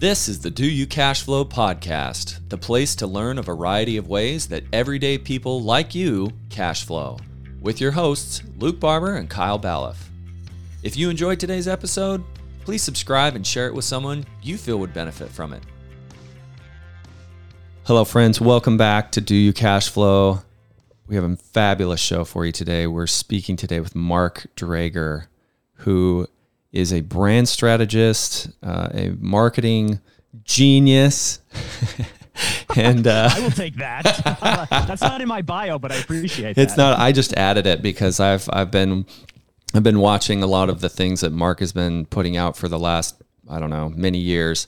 This is the Do You Cash Flow podcast, the place to learn a variety of ways that everyday people like you cash flow, with your hosts, Luke Barber and Kyle Balliff. If you enjoyed today's episode, please subscribe and share it with someone you feel would benefit from it. Hello, friends. Welcome back to Do You Cash Flow. We have a fabulous show for you today. We're speaking today with Mark Drager, who is a brand strategist, uh, a marketing genius. and uh, I will take that. That's not in my bio, but I appreciate that. it's not. I just added it because I've I've been I've been watching a lot of the things that Mark has been putting out for the last I don't know many years,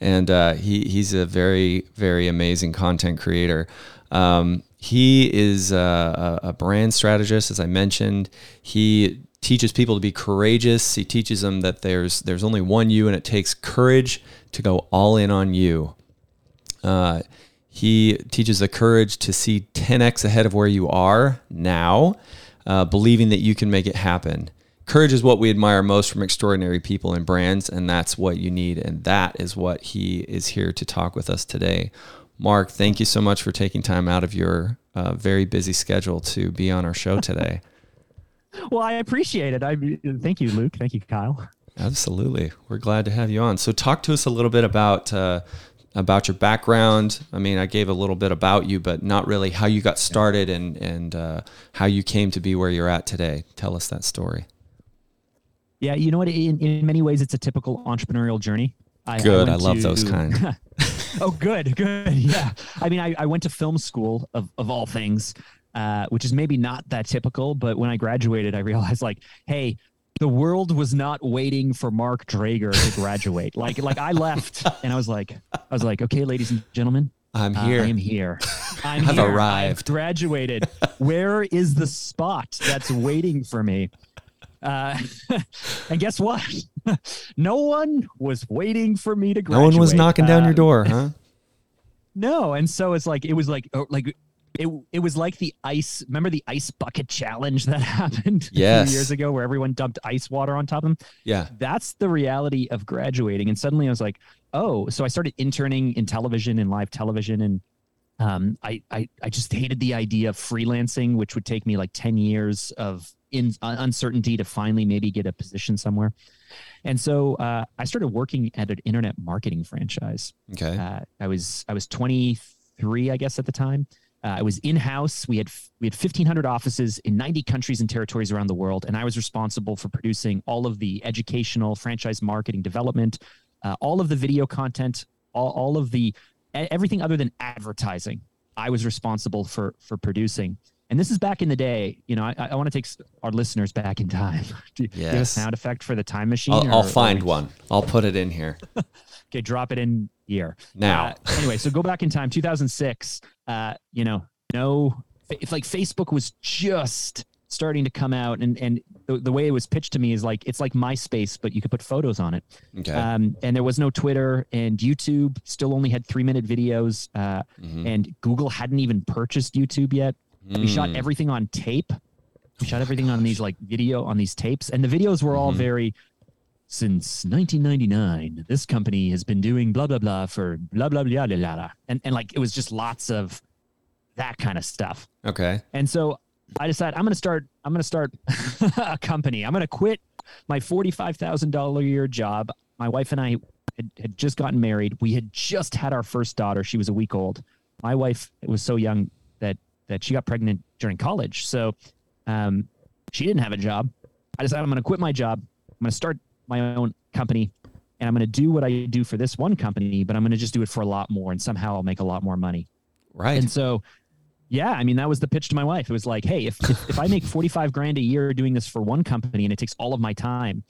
and uh, he he's a very very amazing content creator. Um, he is a, a brand strategist, as I mentioned. He teaches people to be courageous. He teaches them that there's there's only one you, and it takes courage to go all in on you. Uh, he teaches the courage to see 10x ahead of where you are now, uh, believing that you can make it happen. Courage is what we admire most from extraordinary people and brands, and that's what you need. And that is what he is here to talk with us today. Mark, thank you so much for taking time out of your uh, very busy schedule to be on our show today. Well, I appreciate it. I thank you, Luke. Thank you, Kyle. Absolutely, we're glad to have you on. So, talk to us a little bit about uh, about your background. I mean, I gave a little bit about you, but not really how you got started and and uh, how you came to be where you're at today. Tell us that story. Yeah, you know what? In, in many ways, it's a typical entrepreneurial journey. I, good. I, I love to, those kind. oh, good, good. Yeah. I mean, I, I went to film school of, of all things, uh, which is maybe not that typical. But when I graduated, I realized like, hey, the world was not waiting for Mark Drager to graduate. like, like I left and I was like, I was like, okay, ladies and gentlemen, I'm here. Uh, I am here. I'm I've here. arrived. I've graduated. Where is the spot that's waiting for me? Uh, and guess what? no one was waiting for me to graduate. No one was knocking down uh, your door, huh? no, and so it's like it was like oh, like it it was like the ice. Remember the ice bucket challenge that happened yes. a few years ago, where everyone dumped ice water on top of them. Yeah, that's the reality of graduating. And suddenly I was like, oh, so I started interning in television and live television, and um, I, I I just hated the idea of freelancing, which would take me like ten years of in uh, uncertainty to finally maybe get a position somewhere. And so uh, I started working at an internet marketing franchise. Okay. Uh, I was I was 23, I guess, at the time. Uh, I was in house. We had we had 1,500 offices in 90 countries and territories around the world, and I was responsible for producing all of the educational franchise marketing development, uh, all of the video content, all, all of the everything other than advertising. I was responsible for for producing. And this is back in the day. You know, I, I want to take our listeners back in time. Do you yes. have a sound effect for the time machine? I'll, or, I'll find or... one. I'll put it in here. okay, drop it in here now. Uh, anyway, so go back in time, 2006. Uh, you know, no, if like Facebook was just starting to come out, and and the, the, way it was pitched to me is like it's like MySpace, but you could put photos on it. Okay. Um, and there was no Twitter, and YouTube still only had three minute videos, uh, mm-hmm. and Google hadn't even purchased YouTube yet. Mm. We shot hmm. everything on tape. We shot everything on these like video on these tapes, and the videos were all mm-hmm. very. Since 1999, this company has been doing blah blah blah for blah blah blah blah blah, and and like it was just lots of that kind of stuff. Okay. And so I decided I'm going to start. I'm going to start a company. I'm going to quit my forty-five thousand dollar a year job. My wife and I had, had, just gotten married. We had just had our first daughter. She was a week old. My wife was so young that that she got pregnant during college. So um, she didn't have a job. I decided I'm going to quit my job. I'm going to start my own company and I'm going to do what I do for this one company, but I'm going to just do it for a lot more and somehow I'll make a lot more money. Right. And so, yeah, I mean, that was the pitch to my wife. It was like, hey, if, if, if I make 45 grand a year doing this for one company and it takes all of my time,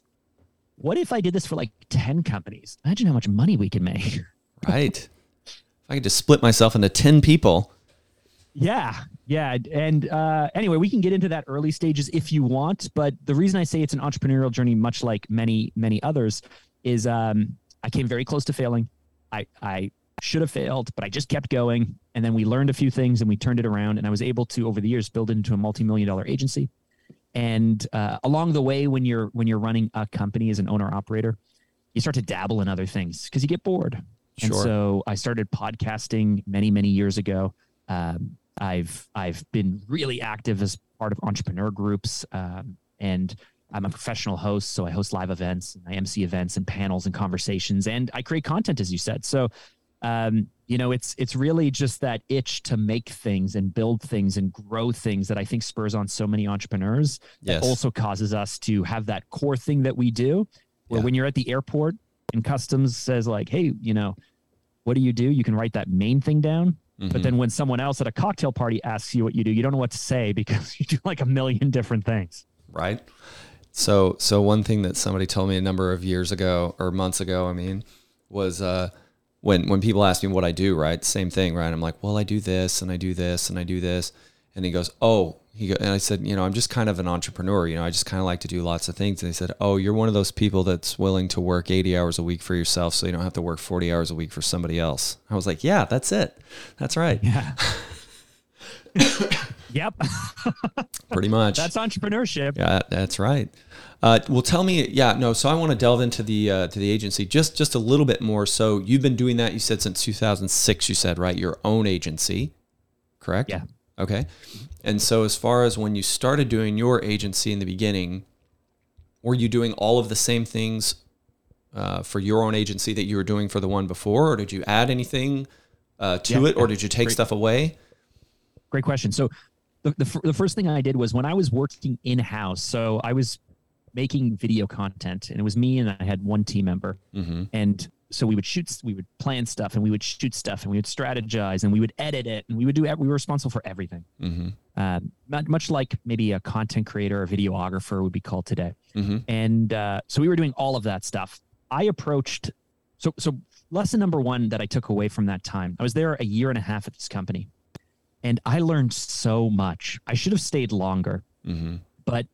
what if I did this for like 10 companies? Imagine how much money we could make. right. If I could just split myself into 10 people yeah, yeah, and uh, anyway, we can get into that early stages if you want. But the reason I say it's an entrepreneurial journey, much like many many others, is um, I came very close to failing. I I should have failed, but I just kept going, and then we learned a few things and we turned it around, and I was able to over the years build it into a multi million dollar agency. And uh, along the way, when you're when you're running a company as an owner operator, you start to dabble in other things because you get bored. Sure. And so I started podcasting many, many years ago. Um, I've I've been really active as part of entrepreneur groups, um, and I'm a professional host. So I host live events, and I MC events and panels and conversations, and I create content, as you said. So, um, you know, it's it's really just that itch to make things and build things and grow things that I think spurs on so many entrepreneurs. Yes. That also causes us to have that core thing that we do, where Yeah. when you're at the airport and customs says like, hey, you know, what do you do? You can write that main thing down. Mhm. But then when someone else at a cocktail party asks you what you do, you don't know what to say because you do like a million different things. right? So, so one thing that somebody told me a number of years ago or months ago, I mean, was uh, when when people ask me what I do, right? Same thing, right? I'm like, well, I do this and I do this and I do this, and he goes, oh, he go, and I said, you know, I'm just kind of an entrepreneur, you know, I just kind of like to do lots of things. And he said, oh, you're one of those people that's willing to work 80 hours a week for yourself, so you don't have to work 40 hours a week for somebody else. I was like, yeah, that's it, that's right, Yeah. yep. pretty much. That's entrepreneurship. Yeah, that's right. Uh, well, tell me, yeah, no. So I want to delve into the uh, to the agency just just a little bit more. So you've been doing that. You said since 2006. You said right, your own agency, correct? Yeah. Okay. And so as far as when you started doing your agency in the beginning, were you doing all of the same things uh, for your own agency that you were doing for the one before, or did you add anything uh, to Yeah, it, or did you take Great. stuff away? Great question. So the, the, the first thing I did was when I was working in house, so I was making video content and it was me and I had one team member. Mm-hmm. And so we would shoot, we would plan stuff and we would shoot stuff and we would strategize and we would edit it and we would do, we were responsible for everything. Mm-hmm. Um, not much like maybe a content creator or videographer would be called today. Mm-hmm. And uh, so we were doing all of that stuff. I approached, so, so lesson number one that I took away from that time, I was there a year and a half at this company and I learned so much. I should have stayed longer, Mm-hmm. but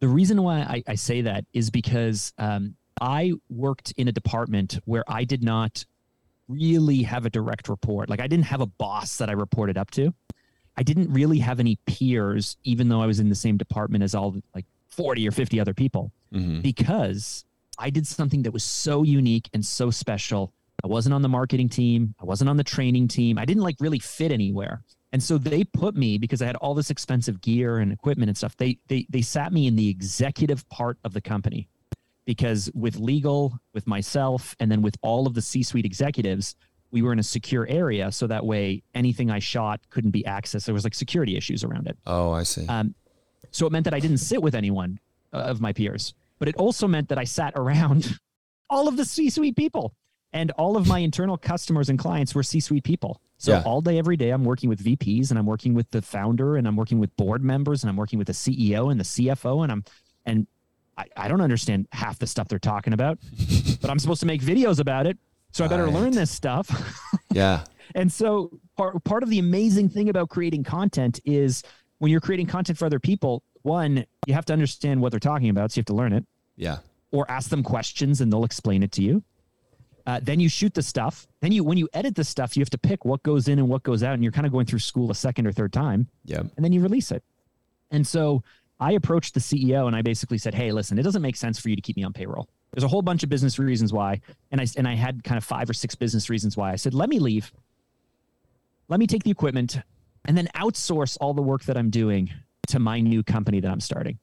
the reason why I, I say that is because um, I worked in a department where I did not really have a direct report. Like I didn't have a boss that I reported up to. I didn't really have any peers, even though I was in the same department as all like 40 or 50 other people, Mm-hmm. because I did something that was so unique and so special. I wasn't on the marketing team. I wasn't on the training team. I didn't like really fit anywhere. And so they put me because I had all this expensive gear and equipment and stuff. They they they sat me in the executive part of the company because with legal, with myself, and then with all of the C-suite executives, we were in a secure area so that way anything I shot couldn't be accessed. There was like security issues around it. Oh, I see. Um, so it meant that I didn't sit with anyone uh, of my peers, but it also meant that I sat around all of the C-suite people, and all of my internal customers and clients were C-suite people. So Yeah. all day, every day, I'm working with VPs, and I'm working with the founder, and I'm working with board members, and I'm working with the CEO and the CFO, and I'm and I, I don't understand half the stuff they're talking about, but I'm supposed to make videos about it, so I better Right. learn this stuff. yeah. And so part part of the amazing thing about creating content is when you're creating content for other people, one, you have to understand what they're talking about, so you have to learn it, Yeah. or ask them questions and they'll explain it to you. Uh, then you shoot the stuff. Then you when you edit the stuff, you have to pick what goes in and what goes out, and you're kind of going through school a second or third time, Yeah. and then you release it. And so I approached the CEO and I basically said, "Hey, listen, it doesn't make sense for you to keep me on payroll. There's a whole bunch of business reasons why." And I and I had kind of five or six business reasons why. I said, "Let me leave. Let me take the equipment and then outsource all the work that I'm doing to my new company that I'm starting."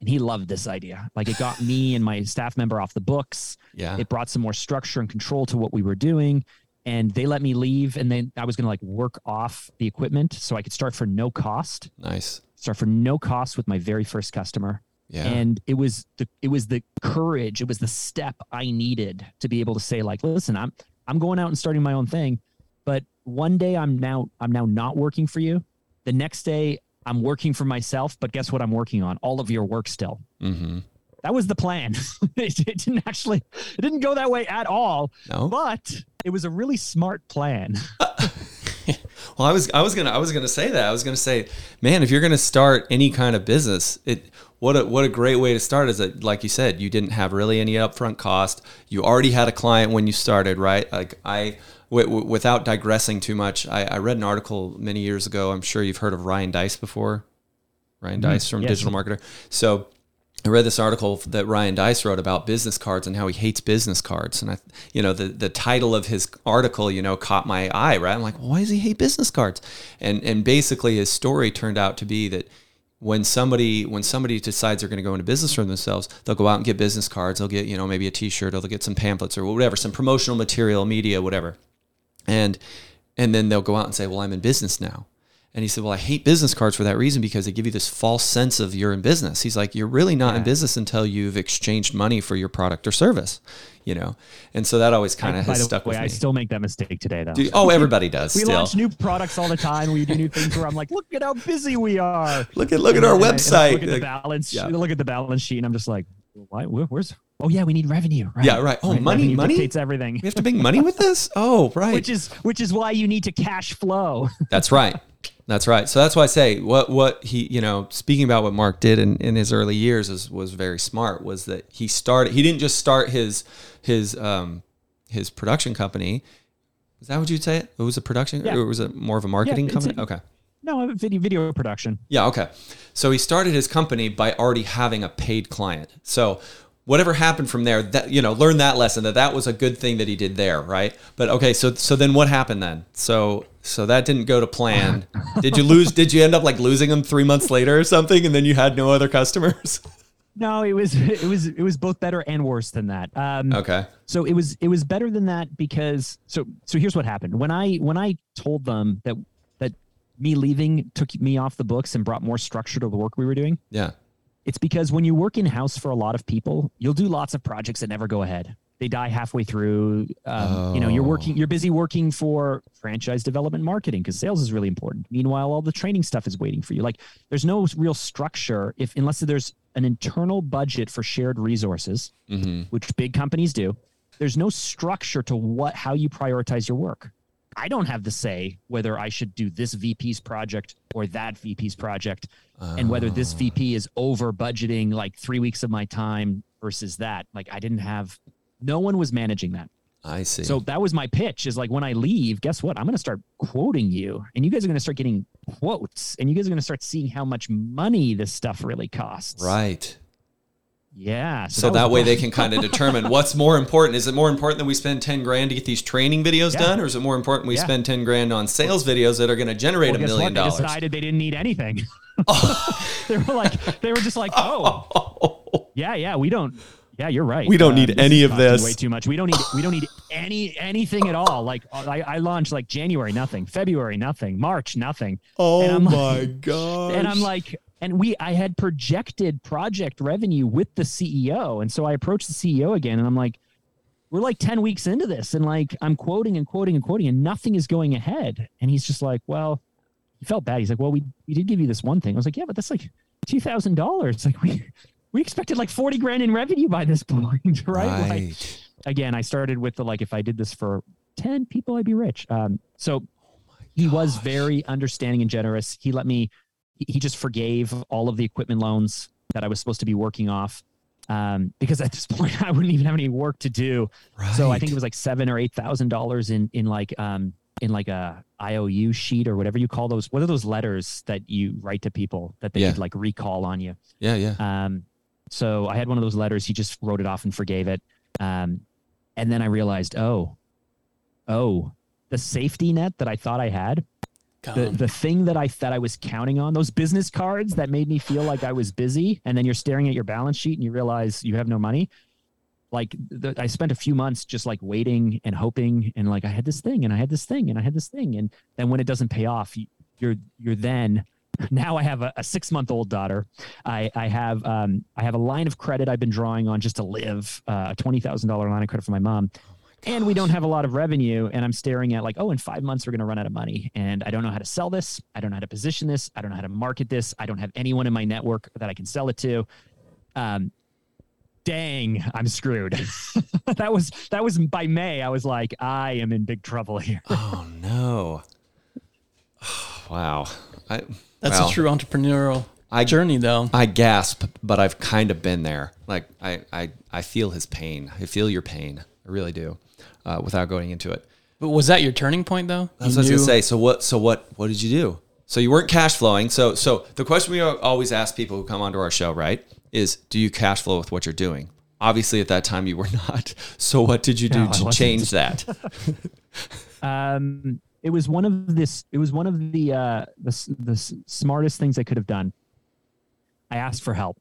And he loved this idea. Like it got me and my staff member off the books. Yeah. It brought some more structure and control to what we were doing. And they let me leave. And then I was going to like work off the equipment so I could start for no cost nice. start for no cost with my very first customer Yeah. and it was the it was the courage it was the step i needed to be able to say like listen i'm i'm going out and starting my own thing but one day i'm now i'm now not working for you the next day i'm working for myself but guess what i'm working on all of your work still mm-hmm. That was the plan it, it didn't actually it didn't go that way at all No. but it was a really smart plan Well, I was I was gonna I was gonna say that I was gonna say, man, if you're gonna start any kind of business, it what a what a great way to start is that like you said, you didn't have really any upfront cost. You already had a client when you started, right? Like I, w- without digressing too much, I, I read an article many years ago. I'm sure you've heard of Ryan Deiss before. Ryan mm-hmm. Deiss from yes. Digital Marketer. So I read this article that Ryan Deiss wrote about business cards and how he hates business cards. And I, you know, the, the title of his article, you know, caught my eye, right? I'm like, well, why does he hate business cards? And, and basically his story turned out to be that when somebody, when somebody decides they're going to go into business for themselves, they'll go out and get business cards. They'll get, you know, maybe a t-shirt or they'll get some pamphlets or whatever, some promotional material, media, whatever. And, and then they'll go out and say, well, I'm in business now. And he said, Well, I hate business cards for that reason because they give you this false sense of you're in business. He's like, You're really not yeah. in business until you've exchanged money for your product or service, you know? And so that always kind of has stuck way, with me. I still make that mistake today, though. Do, oh, everybody does. we still. launch new products all the time. We do new things where I'm like, Look at how busy we are. Look at look at our and website. I, look at the balance. Yeah. Look at the balance sheet, and I'm just like, why, where's oh yeah we need revenue right yeah right oh right. money revenue money dictates everything we have to make money with this oh right which is which is why you need to cash flow that's right that's right. So that's why I say what what he you know speaking about what Mark did in, in his early years is, was very smart. Was that he started? He didn't just start his his um his production company. Is that what you'd say? It was a production, yeah. or was it more of a marketing yeah, company? A, okay. No, video video production. Yeah. Okay. So he started his company by already having a paid client. So whatever happened from there that you know learn that lesson that that was a good thing that he did there right? But okay so so then what happened then? So so that didn't go to plan. Did you lose did you end up like losing them three months later or something and then you had no other customers? No it was it was it was both better and worse than that. Um, okay. so it was it was better than that because so so here's what happened. When i when i told them that that me leaving took me off the books and brought more structure to the work we were doing yeah it's because when you work in house for a lot of people, you'll do lots of projects that never go ahead. They die halfway through. Um, oh. You know, you're working, you're busy working for franchise development marketing because sales is really important. Meanwhile, all the training stuff is waiting for you. Like, there's no real structure if unless there's an internal budget for shared resources, mm-hmm. which big companies do. There's no structure to what how you prioritize your work. I don't have the say whether I should do this VP's project or that VP's project, oh. and whether this ah. VP is over budgeting like three weeks of my time versus that. Like I didn't have, no one was managing that. I see. So that was my pitch is like when I leave, guess what? I'm going to start quoting you and you guys are going to start getting quotes and you guys are going to start seeing how much money this stuff really costs. Right. Yeah. So, so that, that way they can kind of determine what's more important. Is it more important that we spend 10 grand to get these training videos yeah. done? Or is it more important we yeah. spend 10 grand on sales videos that are going to generate well, a million dollars? They decided they didn't need anything. Oh. they were like, they were just like, oh, yeah, yeah, we don't. Yeah, you're right. We don't uh, need any of this. Way too much. We don't need. We don't need any anything at all. Like I, I launched like January, nothing. February, nothing. March, nothing. Oh my god! And I'm like, and we I had projected project revenue with the CEO. And so I approached the CEO again and I'm like, we're like 10 weeks into this and like I'm quoting and quoting and quoting and nothing is going ahead. And he's just like, well, he felt bad. He's like, well, we we did give you this one thing. I was like, yeah, but that's like two thousand dollars. Like we we expected like 40 grand in revenue by this point, right? right. Like, again, I started with the like if I did this for 10 people, I'd be rich. Um, so oh he was very understanding and generous. He let me he just forgave all of the equipment loans that I was supposed to be working off. Um, because at this point I wouldn't even have any work to do. Right. So I think it was like seven or eight thousand dollars in in like um in like a IOU sheet or whatever you call those. What are those letters that you write to people that they yeah. could like recall on you? Yeah, yeah. Um, so I had one of those letters. He just wrote it off and forgave it. Um, and then I realized, oh, oh, the safety net that I thought I had the, the thing that I that I was counting on, those business cards that made me feel like I was busy, and then you're staring at your balance sheet and you realize you have no money. Like the, I spent a few months just like waiting and hoping, and like I had this thing, and I had this thing, and I had this thing, and then when it doesn't pay off, you're you're then now I have a, a six month old daughter. I, I have um, I have a line of credit I've been drawing on just to live, uh, a twenty thousand dollar line of credit for my mom and we don't have a lot of revenue and i'm staring at like oh in five months we're going to run out of money. And i don't know how to sell this. I don't know how to position this. I don't know how to market this. I don't have anyone in my network that i can sell it to. Um, dang i'm screwed. That was that was by may i was like i am in big trouble here. Oh no. Wow. I, that's well, a true entrepreneurial I, journey though. I gasp but i've kind of been there. Like I, I i feel his pain. I feel your pain. I really do uh, without going into it. But was that your turning point though? That's what I was gonna say. So what? So what? What did you do? So you weren't cash flowing. So so the question we always ask people who come onto our show, right? is do you cash flow with what you're doing? Obviously, at that time you were not. So, what did you do no, to change that? um, it was one of this. It was one of the uh, the the smartest things I could have done. I asked for help.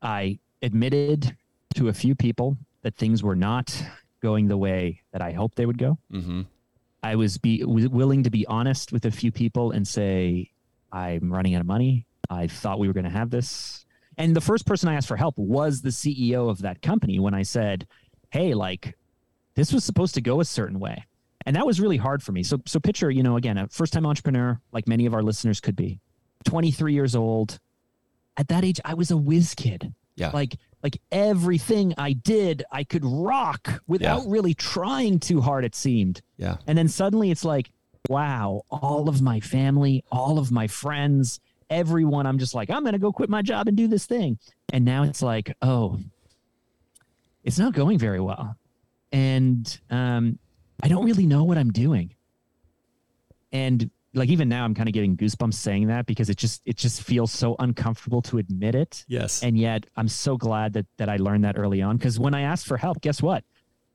I admitted to a few people that things were not going the way that I hoped they would go. Mm-hmm. I was be was willing to be honest with a few people and say, I'm running out of money. I thought we were going to have this. And the first person I asked for help was the CEO of that company when I said, Hey, like this was supposed to go a certain way. And that was really hard for me. So, so picture, you know, again, a first time entrepreneur, like many of our listeners could be 23 years old. At that age, I was a whiz kid. Yeah. Like, like everything I did, I could rock without yeah. really trying too hard, it seemed. Yeah. And then suddenly it's like, wow, all of my family, all of my friends, everyone, I'm just like, I'm going to go quit my job and do this thing. And now it's like, oh, it's not going very well. And um, I don't really know what I'm doing. And like even now I'm kind of getting goosebumps saying that because it just it just feels so uncomfortable to admit it. Yes. And yet I'm so glad that that I learned that early on because when I asked for help, guess what?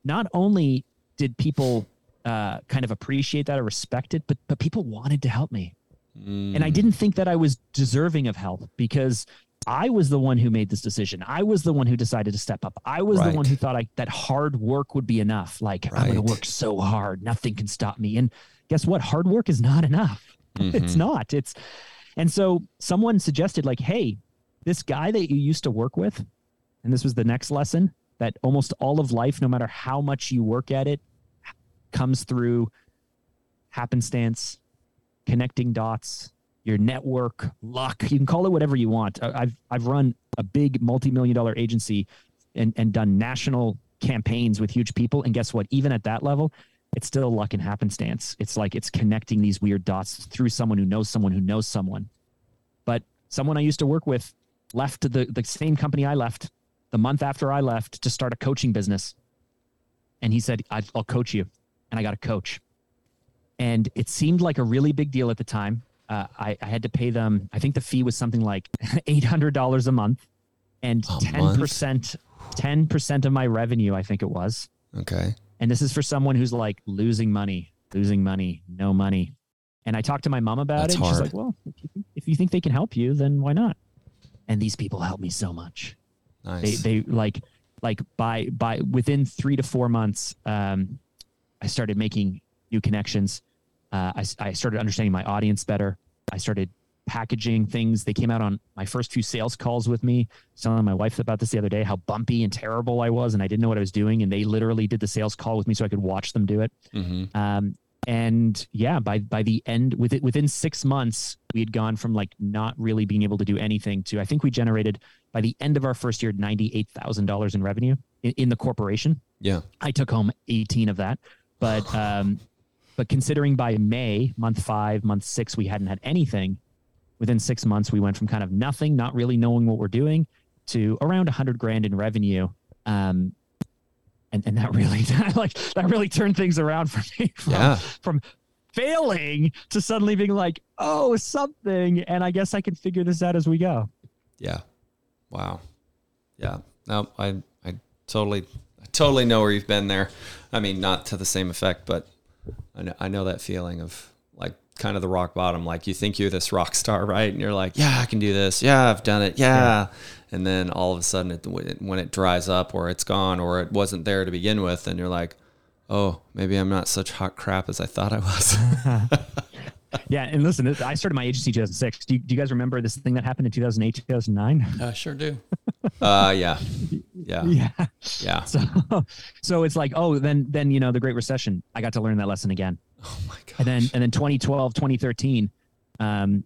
Not only did people uh, kind of appreciate that or respect it, but but people wanted to help me. Mm. And I didn't think that I was deserving of help because I was the one who made this decision. I was the one who decided to step up. I was right. the one who thought I, that hard work would be enough. Like right. I'm going to work so hard, nothing can stop me. And guess what? Hard work is not enough. Mm-hmm. It's not. It's and so someone suggested like, "Hey, this guy that you used to work with, and this was the next lesson that almost all of life, no matter how much you work at it, comes through happenstance, connecting dots, your network, luck. You can call it whatever you want. I've I've run a big multi-million dollar agency and, and done national campaigns with huge people. And guess what? Even at that level, it's still luck and happenstance. It's like it's connecting these weird dots through someone who knows someone who knows someone. But someone I used to work with left the, the same company I left the month after I left to start a coaching business. And he said, I'll coach you. And I got a coach. And it seemed like a really big deal at the time uh, I, I, had to pay them. I think the fee was something like eight hundred dollars a month, and ten percent, ten percent of my revenue. I think it was. Okay. And this is for someone who's like losing money, losing money, no money. And I talked to my mom about That's it. She's like, "Well, if you, think, if you think they can help you, then why not?" And these people help me so much. Nice. They they like like by by within three to four months, um, I started making new connections uh, I, I started understanding my audience better. I started packaging things. They came out on my first few sales calls with me, telling my wife about this the other day, how bumpy and terrible I was, and I didn't know what I was doing. And they literally did the sales call with me so I could watch them do it. Mm-hmm. Um, and yeah, by by the end, with it, within six months, we had gone from like not really being able to do anything to I think we generated by the end of our first year ninety eight thousand dollars in revenue in, in, the corporation. Yeah, I took home eighteen of that, but um, but considering by May, month five, month six, we hadn't had anything, within six months, we went from kind of nothing, not really knowing what we're doing, to around a hundred grand in revenue. Um, and, and that really that, like that really turned things around for me from, yeah. from failing to suddenly being like, oh, something. And I guess I can figure this out as we go. Yeah. Wow. Yeah. No, I, I totally, I totally know where you've been there. I mean, not to the same effect, but I know, I know that feeling of kind of the rock bottom. Like you think you're this rock star, right? And you're like, yeah, I can do this. Yeah, I've done it. Yeah. yeah. And then all of a sudden, it, when it dries up or it's gone or it wasn't there to begin with, and you're like, oh, maybe I'm not such hot crap as I thought I was. yeah. And listen, I started my agency 2006. Do you, do you guys remember this thing that happened in 2008, 2009? I sure do. uh, yeah. Yeah. Yeah. Yeah. So, so it's like, oh, then, then, you know, the great recession, I got to learn that lesson again. Oh my God. And then, and then 2012, 2013, um,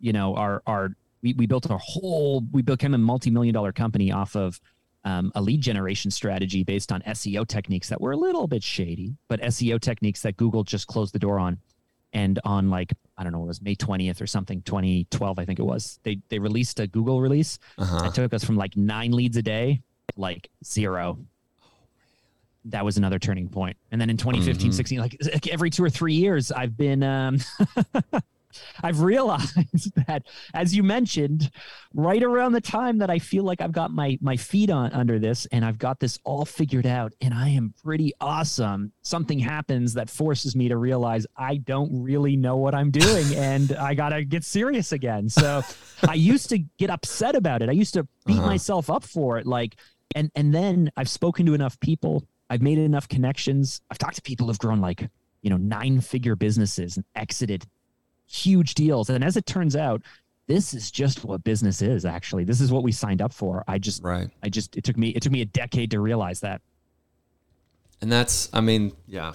you know, our, our, we, we built our whole, we became a multi-million dollar company off of, um, a lead generation strategy based on SEO techniques that were a little bit shady, but SEO techniques that Google just closed the door on. And on like I don't know, it was May 20th or something, 2012, I think it was. They they released a Google release uh-huh. that took us from like nine leads a day, like zero. That was another turning point. And then in 2015, mm-hmm. 16, like every two or three years, I've been um, I've realized that, as you mentioned, right around the time that I feel like I've got my my feet on under this and I've got this all figured out and I am pretty awesome, something happens that forces me to realize I don't really know what I'm doing and I gotta get serious again. So I used to get upset about it. I used to beat uh-huh. myself up for it, like, and and then I've spoken to enough people. I've made enough connections. I've talked to people who've grown like you know nine figure businesses and exited huge deals. And as it turns out, this is just what business is actually. This is what we signed up for. I just right. I just it took me it took me a decade to realize that. And that's I mean, yeah.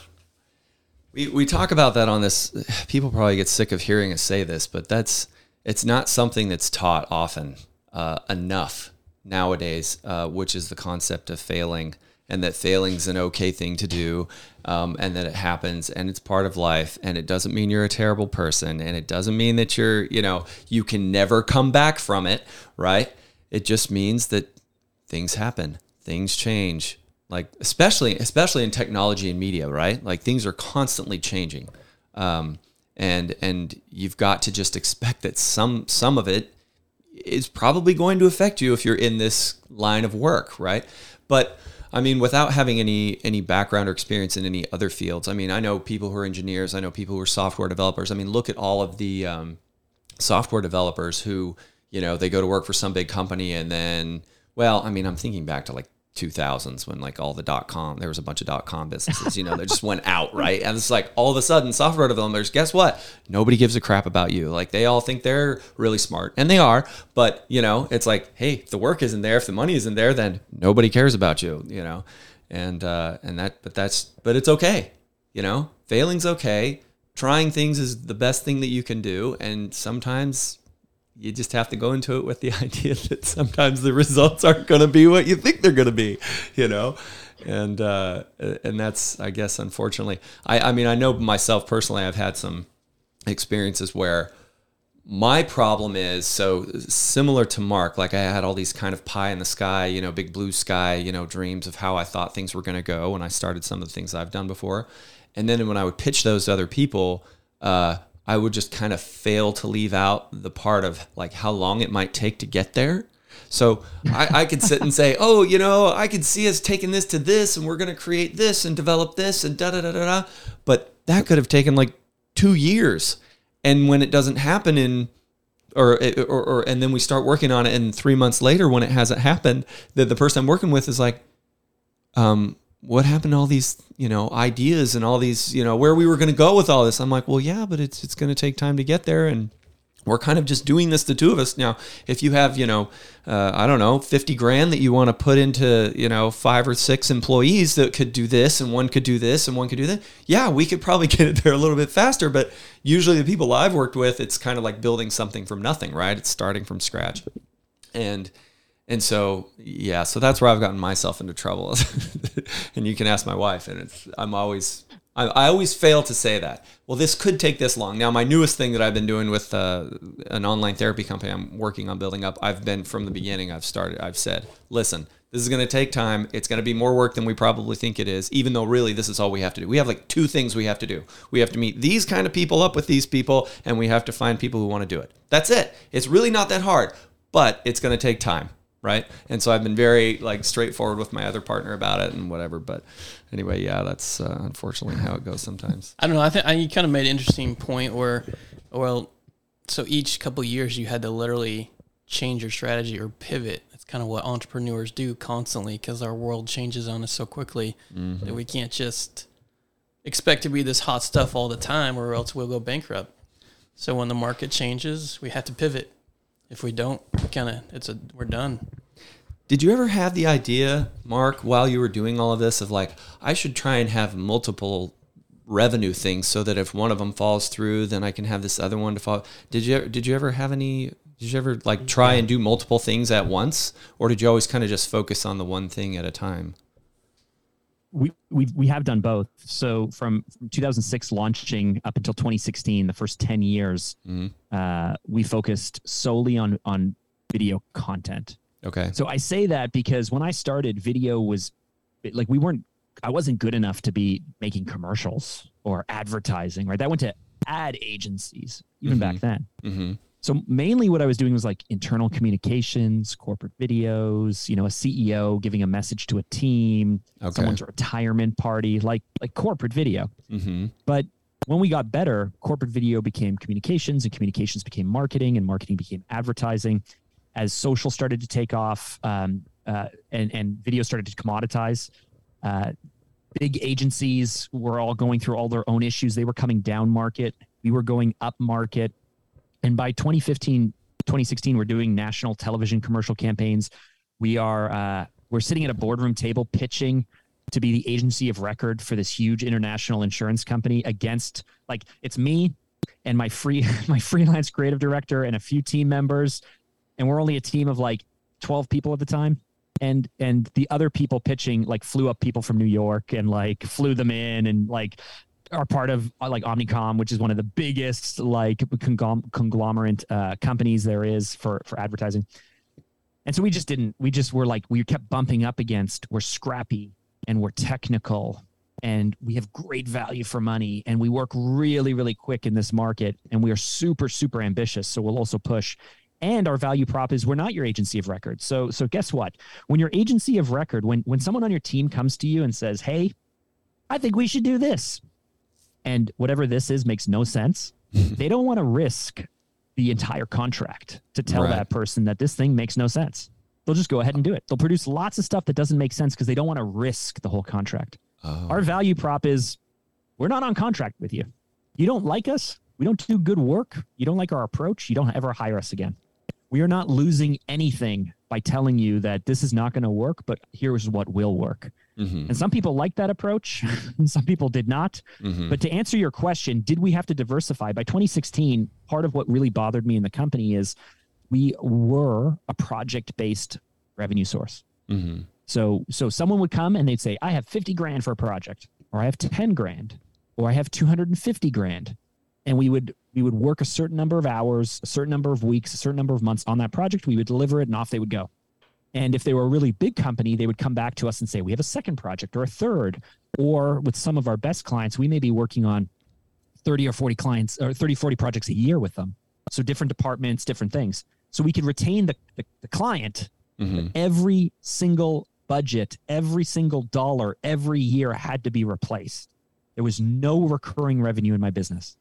We we talk about that on this people probably get sick of hearing us say this, but that's it's not something that's taught often uh, enough nowadays, uh, which is the concept of failing and that failing's an okay thing to do um, and that it happens and it's part of life and it doesn't mean you're a terrible person and it doesn't mean that you're you know you can never come back from it right? It just means that things happen things change like especially especially in technology and media right? Like things are constantly changing um, and and you've got to just expect that some some of it is probably going to affect you if you're in this line of work right? But I mean, without having any any background or experience in any other fields, I mean, I know people who are engineers, I know people who are software developers. I mean, look at all of the um, software developers who, you know, they go to work for some big company and then, well, I mean, I'm thinking back to like 2000s when like all the dot com there was a bunch of dot com businesses you know they just went out right? And it's like all of a sudden software developers guess what? Nobody gives a crap about you. Like they all think they're really smart and they are but you know it's like hey if the work isn't there if the money isn't there then nobody cares about you you know? And uh and that but that's but it's okay you know? Failing's okay. Trying things is the best thing that you can do and sometimes you just have to go into it with the idea that sometimes the results aren't going to be what you think they're going to be, you know, and uh, and that's I guess unfortunately I I mean I know myself personally I've had some experiences where my problem is so similar to Mark like I had all these kind of pie in the sky you know big blue sky you know dreams of how I thought things were going to go when I started some of the things I've done before. And then when I would pitch those to other people uh, I would just kind of fail to leave out the part of like how long it might take to get there. So I, I could sit and say, oh, you know, I could see us taking this to this and we're going to create this and develop this and da da da da da. But that could have taken like two years. And when it doesn't happen in, or, or, or, and then we start working on it and three months later when it hasn't happened, that the person I'm working with is like, um, what happened to all these you know ideas and all these you know where we were going to go with all this? I'm like well yeah but it's it's going to take time to get there and we're kind of just doing this the two of us. Now if you have you know uh, i don't know 50 grand that you want to put into you know five or six employees that could do this and one could do this and one could do that yeah we could probably get it there a little bit faster but usually the people i've worked with it's kind of like building something from nothing right? It's starting from scratch. And and so yeah so that's where i've gotten myself into trouble. And you can ask my wife and it's i'm always I, I, always fail to say that. Well this could take this long. Now my newest thing that i've been doing with uh, an online therapy company i'm working on building up i've been from the beginning i've started i've said listen this is going to take time. It's going to be more work than we probably think it is even though really this is all we have to do. We have like two things we have to do. We have to meet these kind of people up with these people and we have to find people who want to do it. That's it. It's really not that hard but it's going to take time right? And so I've been very like straightforward with my other partner about it and whatever. But anyway, yeah, that's uh, unfortunately how it goes sometimes. I don't know. I think I, you kind of made an interesting point where, well, so each couple years you had to literally change your strategy or pivot. That's kind of what entrepreneurs do constantly because our world changes on us so quickly mm-hmm. that we can't just expect to be this hot stuff all the time or else we'll go bankrupt. So when the market changes, we have to pivot if we don't, kind of it's a we're done. Did you ever have the idea, Mark, while you were doing all of this, of like I should try and have multiple revenue things so that if one of them falls through, then I can have this other one to fall. Did you did you ever have any? Did you ever like try and do multiple things at once, or did you always kind of just focus on the one thing at a time? We we we have done both. So from, from 2006 launching up until 2016, the first 10 years, mm-hmm. uh, we focused solely on on video content. Okay. So I say that because when I started, video was like we weren't. I wasn't good enough to be making commercials or advertising. Right. That went to ad agencies even back Mhm. then. Mm-hmm. So mainly what I was doing was like internal communications, corporate videos, you know, a CEO giving a message to a team, Okay. someone's retirement party, like like corporate video. Mm-hmm. But when we got better, corporate video became communications and communications became marketing and marketing became advertising. As social started to take off um, uh, and, and video started to commoditize, uh, big agencies were all going through all their own issues. They were coming down market. We were going up market. And by 2015, 2016, we're doing national television commercial campaigns. We are uh, we're sitting at a boardroom table pitching to be the agency of record for this huge international insurance company against like it's me and my free my freelance creative director and a few team members and we're only a team of like 12 people at the time and and the other people pitching like flew up people from New York and like flew them in and like are part of uh, like Omnicom, which is one of the biggest like conglom- conglomerate uh, companies there is for for advertising. And so we just didn't. We just were like we kept bumping up against. We're scrappy and we're technical and we have great value for money and we work really really quick in this market and we are super super ambitious. So we'll also push. And our value prop is we're not your agency of record. So so guess what? When your agency of record, when when someone on your team comes to you and says, "Hey, I think we should do this," and whatever this is makes no sense, they don't want to risk the entire contract to tell Right. that person that this thing makes no sense. They'll just go ahead and do it. They'll produce lots of stuff that doesn't make sense because they don't want to risk the whole contract. Oh. Our value prop is we're not on contract with you. You don't like us. We don't do good work. You don't like our approach. You don't ever hire us again. We are not losing anything by telling you that this is not going to work, but here's what will work. Mhm. And some people liked that approach, and some people did not. Mhm. But to answer your question, did we have to diversify? By 2016, part of what really bothered me in the company is we were a project based revenue source. Mhm. So so someone would come and they'd say, I have 50 grand for a project, or I have 10 grand, or I have 250 grand. And we would we would work a certain number of hours, a certain number of weeks, a certain number of months on that project. We would deliver it and off they would go. And if they were a really big company, they would come back to us and say, We have a second project or a third. Or with some of our best clients, we may be working on 30 or 40 clients or 30, 40 projects a year with them. So different departments, different things. So we could retain the, the, the client Mhm. every single budget, every single dollar, every year had to be replaced. There was no recurring revenue in my business.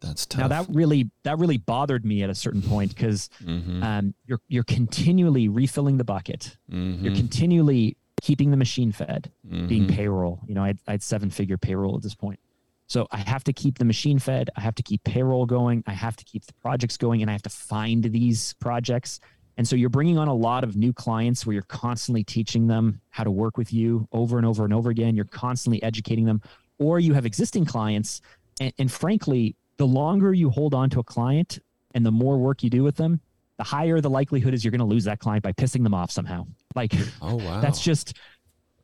That's tough. Now that really that really bothered me at a certain point because Mhm. um, you're you're continually refilling the bucket. You're Mhm. continually keeping the machine fed, being Mhm. payroll. You know, I had, I had seven figure payroll at this point. So I have to keep the machine fed. I have to keep payroll going. I have to keep the projects going, and I have to find these projects. And so you're bringing on a lot of new clients where you're constantly teaching them how to work with you over and over and over again. You're constantly educating them, or you have existing clients. And, and frankly, the longer you hold on to a client and the more work you do with them, the higher the likelihood is you're going to lose that client by pissing them off somehow. Like, Oh wow. that's just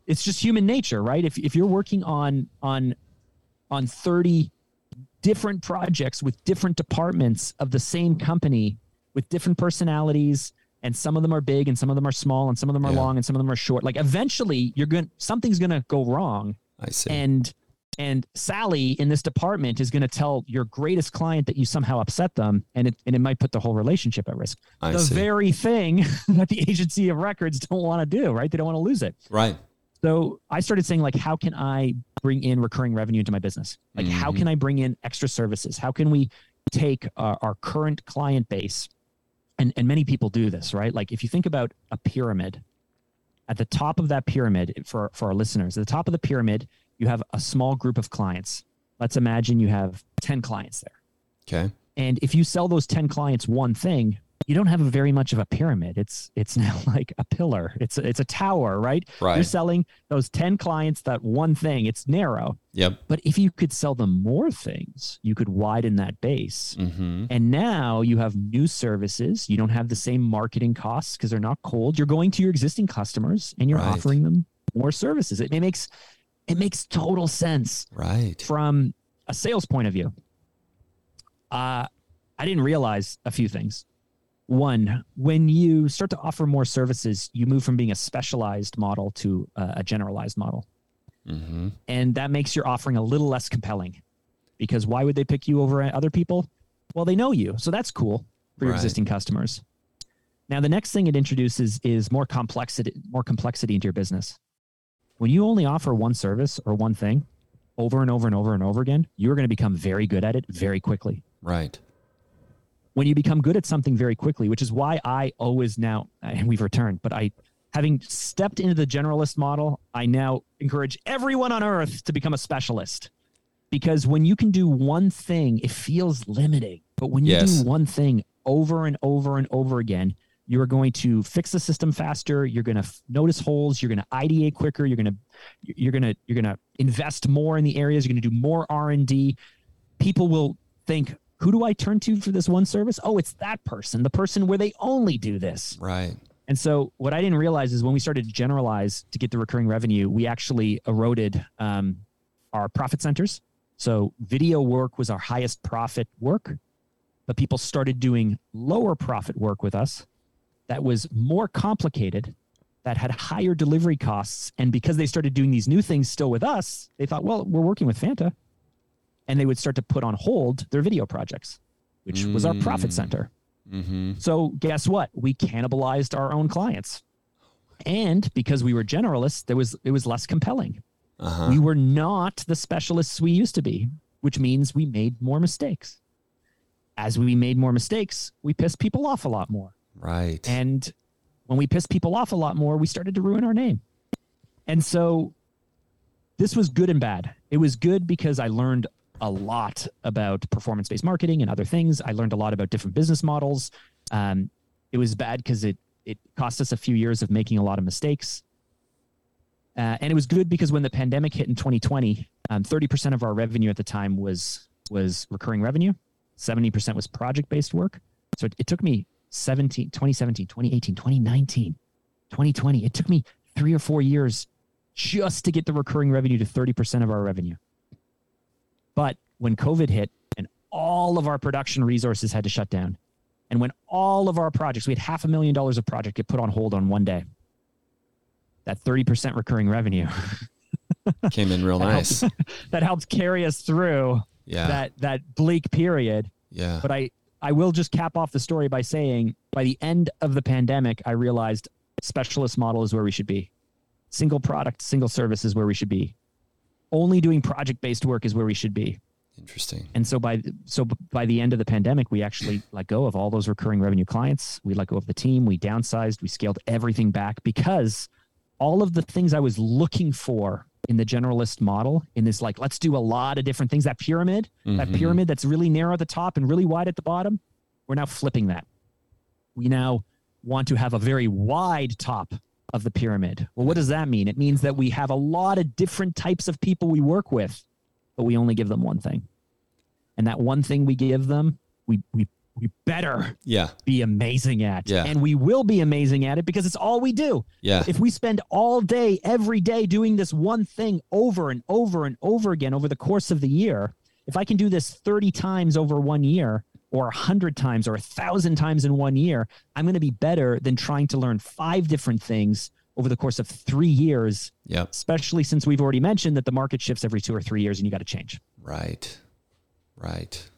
it's just human nature right if, if you're working on on on 30 different projects with different departments of the same company with different personalities and some of them are big and some of them are small and some of them are Yeah. long and some of them are short like eventually you're going to something's going to go wrong I see. and and Sally in this department is going to tell your greatest client that you somehow upset them and it and it might put the whole relationship at risk I the see. very thing that the agency of records don't want to do, right? They don't want to lose it. right. So I started saying, like, how can I bring in recurring revenue into my business? Like, how Mhm. can I bring in extra services? How can we take our, our current client base? And, and many people do this, right? Like, if you think about a pyramid, at the top of that pyramid, for, for our listeners, at the top of the pyramid, you have a small group of clients. Let's imagine you have 10 clients there. Okay. And if you sell those 10 clients one thing, you don't have a very much of a pyramid. It's it's now like a pillar. It's a, it's a tower, right? right? You're selling those 10 clients that one thing. It's narrow. Yep. But if you could sell them more things, you could widen that base. Mm-hmm. And now you have new services. You don't have the same marketing costs because they're not cold. You're going to your existing customers and you're Right. offering them more services. It, it makes it makes total sense Right. from a sales point of view, uh, I didn't realize a few things. One, when you start to offer more services, you move from being a specialized model to uh, a generalized model. Mm-hmm. And that makes your offering a little less compelling. because why would they pick you over other people? Well, they know you. So that's cool for your Right. existing customers. Now, the next thing it introduces is more complexity, more complexity into your business. When you only offer one service or one thing over and over and over and over again, you're going to become very good at it very quickly. Right. When you become good at something very quickly, which is why I always now, and we've returned, but I, having stepped into the generalist model, I now encourage everyone on earth to become a specialist. Because when you can do one thing, it feels limiting. But when you Yes. do one thing over and over and over again, you are going to fix the system faster. You're going to f- notice holes. You're going to ideate quicker. You're going to you're going to you're going to invest more in the areas. You're going to do more R and D. People will think, "Who do I turn to for this one service? Oh, it's that person, the person where they only do this." Right. And so, what I didn't realize is when we started to generalize to get the recurring revenue, we actually eroded um, our profit centers. So, video work was our highest profit work, but people started doing lower profit work with us that was more complicated, that had higher delivery costs. And because they started doing these new things still with us, they thought, well, we're working with Phanta. And they would start to put on hold their video projects, which was our profit Mm. center. Mm-hmm. So guess what? We cannibalized our own clients. And because we were generalists, there was it was less compelling. Uh-huh. We were not the specialists we used to be, which means we made more mistakes. As we made more mistakes, we pissed people off a lot more. Right. And when we pissed people off a lot more, we started to ruin our name. And so this was good and bad. It was good because I learned a lot about performance based marketing and other things. I learned a lot about different business models. Um, it was bad because it, it cost us a few years of making a lot of mistakes. Uh, and it was good because when the pandemic hit in 2020, um, 30% of our revenue at the time was was recurring revenue. 70% was project based work. So it, it took me 17, 2017, 2018, 2019, 2020. It took me three or four years just to get the recurring revenue to 30% of our revenue. But when COVID hit and all of our production resources had to shut down, and when all of our projects, we had half a million dollars of project get put on hold on one day, that 30% recurring revenue Came in real that nice. helped, that helped carry us through Yeah. that that bleak period. yeah. But I I will just cap off the story by saying by the end of the pandemic, I realized specialist model is where we should be. Single product, single service is where we should be. Only doing project based work is where we should be. Interesting. And so by so by the end of the pandemic, we actually let go of all those recurring revenue clients. We let go of the team. We downsized. We scaled everything back because all of the things I was looking for in the generalist model, in this like let's do a lot of different things, that pyramid, that Mhm. pyramid that's really narrow at the top and really wide at the bottom, we're now flipping that. We now want to have a very wide top of the pyramid. Well, what does that mean? It means that we have a lot of different types of people we work with, but we only give them one thing. And that one thing we give them, we we we better Yeah. be amazing at. Yeah. And we will be amazing at it because it's all we do. Yeah. If we spend all day, every day doing this one thing over and over and over again over the course of the year, if I can do this 30 times over one year, or 100 times or 1,000 times in one year, I'm going to be better than trying to learn five different things over the course of three years, Yep. especially since we've already mentioned that the market shifts every two or three years and you got to change. Right. Right.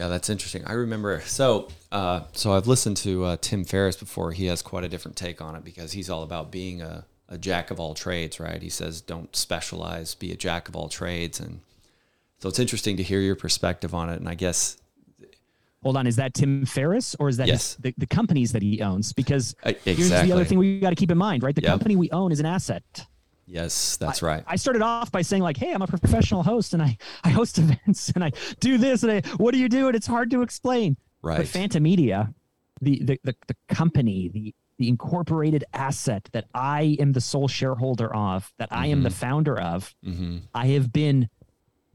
Yeah, that's interesting. I remember. So, uh, so I've listened to uh, Tim Ferriss before. He has quite a different take on it because he's all about being a, a jack of all trades, right? He says, "Don't specialize, be a jack of all trades." And so it's interesting to hear your perspective on it. And I guess Hold on, is that Tim Ferriss or is that Yes. his, the, the companies that he owns? Because uh, here's the other thing we got to keep in mind, right? The Yep. company we own is an asset. Yes, that's right. I started off by saying like, "Hey, I'm a professional host, and I I host events, and I do this, and I what do you do?" And it's hard to explain. Right. But. Phantom Media, the the the, the company, the the incorporated asset that I am the sole shareholder of, that I am the founder of, mm-hmm. I have been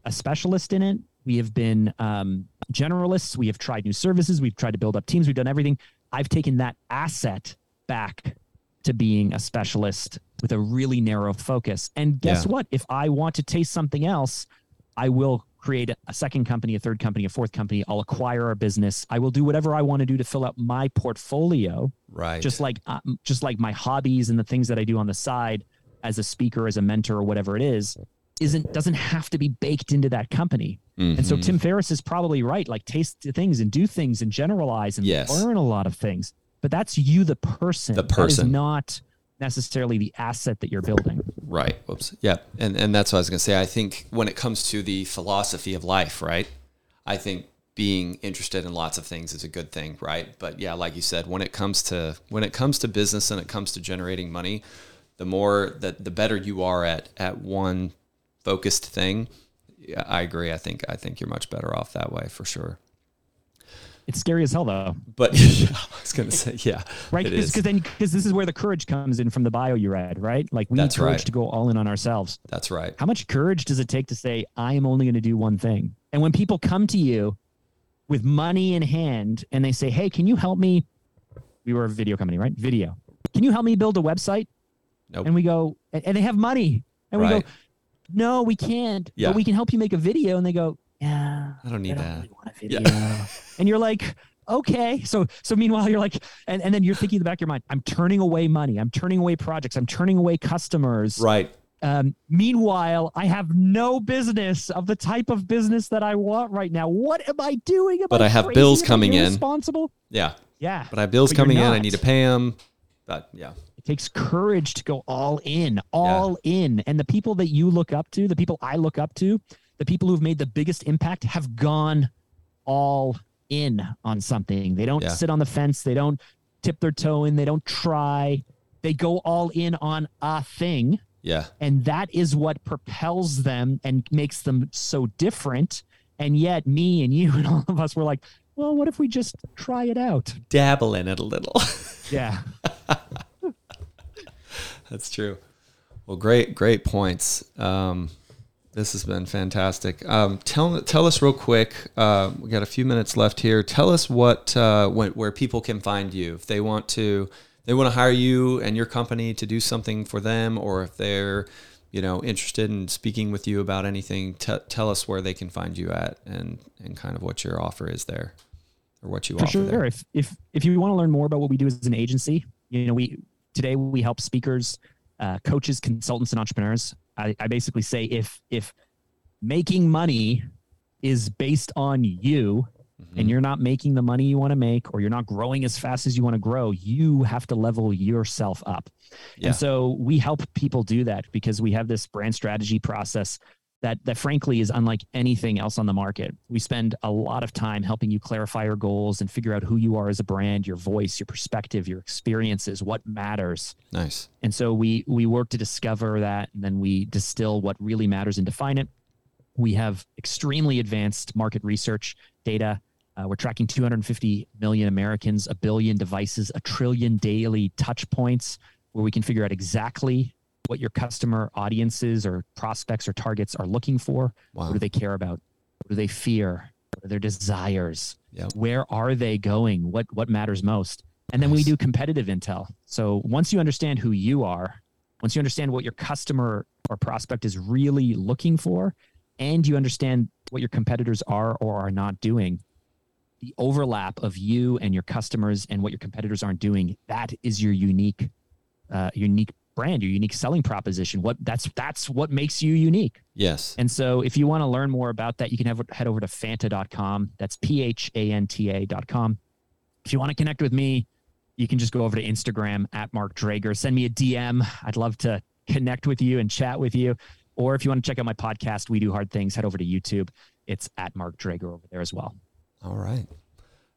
a specialist in it. We have been um, generalists. We have tried new services. We've tried to build up teams. We've done everything. I've taken that asset back to being a specialist with a really narrow focus. And guess Yeah. what? If I want to taste something else, I will create a second company, a third company, a fourth company. I'll acquire a business. I will do whatever I want to do to fill out my portfolio Right. just like uh, just like my hobbies and the things that I do on the side as a speaker, as a mentor, or whatever it is. isn't doesn't have to be baked into that company. And so Mhm. Tim Ferriss is probably right. Like taste things and do things and generalize and Yes. learn a lot of things. But that's you, the person. The person. is not necessarily the asset that you're building. Right. Whoops. Yeah. And and that's what I was gonna say. I think when it comes to the philosophy of life, right? I think being interested in lots of things is a good thing, right? But yeah, like you said, when it comes to when it comes to business and it comes to generating money, the more that the better you are at at one focused thing. Yeah, I agree. I think I think you're much better off that way for sure. It's scary as hell though. But I was gonna say, yeah, right? Because then, because this is where the courage comes in from the bio you read, right? Like we That's need courage right. to go all in on ourselves. That's right. How much courage does it take to say, I am only going to do one thing? And when people come to you with money in hand and they say, Hey, can you help me? We were a video company, right? Video. Can you help me build a website? Nope. And we go, and they have money. And we go, No, we can't. Yeah. But we can help you make a video. And they go, Yeah. I don't I need don't that. really Yeah. and you're like, okay. So so meanwhile, you're like, and, and then you're thinking in the back of your mind, I'm turning away money. I'm turning away projects. I'm turning away customers. Right. Um, meanwhile, I have no business of the type of business that I want right now. What am I doing? Am But I have bills coming in. Irresponsible? Yeah. Yeah. But I have bills But coming in. I need to pay them. But yeah. It takes courage to go all in, all in. And the people that you look up to, the people I look up to, the people who've made the biggest impact have gone all in on something. They don't Yeah. sit on the fence. They don't tip their toe in. They don't try. They go all in on a thing. Yeah. And that is what propels them and makes them so different. And yet, me and you and all of us were like, well, what if we just try it out? Dabble in it a little. Yeah. That's true. Well, great, great points. Um, this has been fantastic. Um, tell tell us real quick. Uh, we got a few minutes left here. Tell us what uh, when, where people can find you if they want to they want to hire you and your company to do something for them, or if they're you know interested in speaking with you about anything. T- tell us where they can find you at and and kind of what your offer is there, or what you for offer sure there. if if if you want to learn more about what we do as an agency you know we today we help speakers uh, coaches consultants and entrepreneurs I, I basically say if if making money is based on you Mm-hmm. and you're not making the money you want to make or you're not growing as fast as you want to grow you have to level yourself up Yeah. and so we help people do that because we have this brand strategy process that that frankly is unlike anything else on the market. We spend a lot of time helping you clarify your goals and figure out who you are as a brand, your voice, your perspective, your experiences, what matters. Nice. And so we we work to discover that and then we distill what really matters and define it. We have extremely advanced market research data. Uh, we're tracking 250 million Americans, a billion devices, a trillion daily touch points, where we can figure out exactly what your customer audiences or prospects or targets are looking for. Wow. What do they care about? What do they fear? What are their desires? Yep. Where are they going? What what matters most? And then we do competitive intel. So once you understand who you are, once you understand what your customer or prospect is really looking for, and you understand what your competitors are or are not doing, the overlap of you and your customers and what your competitors aren't doing, that is your unique, uh, unique brand, your unique selling proposition. What that's that's what makes you unique. Yes. And so if you want to learn more about that, you can have, head over to phanta.com. That's P H A N T A.com. If you want to connect with me, you can just go over to Instagram at Mark Drager. Send me a DM. I'd love to connect with you and chat with you. Or if you want to check out my podcast, We Do Hard Things, head over to YouTube. It's at Mark Drager over there as well. All right.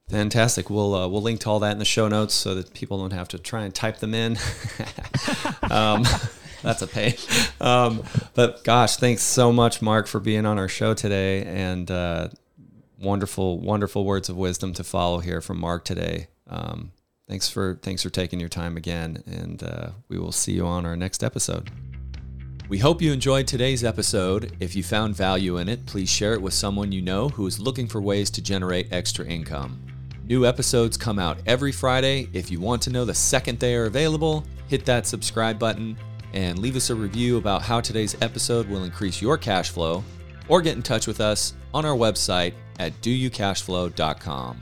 Fantastic. We'll uh, we'll link to all that in the show notes so that people don't have to try and type them in. um, that's a pain. Um, but gosh, thanks so much, Mark, for being on our show today, and uh, wonderful, wonderful words of wisdom to follow here from Mark today. Um, thanks for thanks for taking your time again, and uh, we will see you on our next episode. We hope you enjoyed today's episode. If you found value in it, please share it with someone you know who is looking for ways to generate extra income. New episodes come out every Friday. If you want to know the second they are available, hit that subscribe button and leave us a review about how today's episode will increase your cash flow, or get in touch with us on our website at doyoucashflow.com.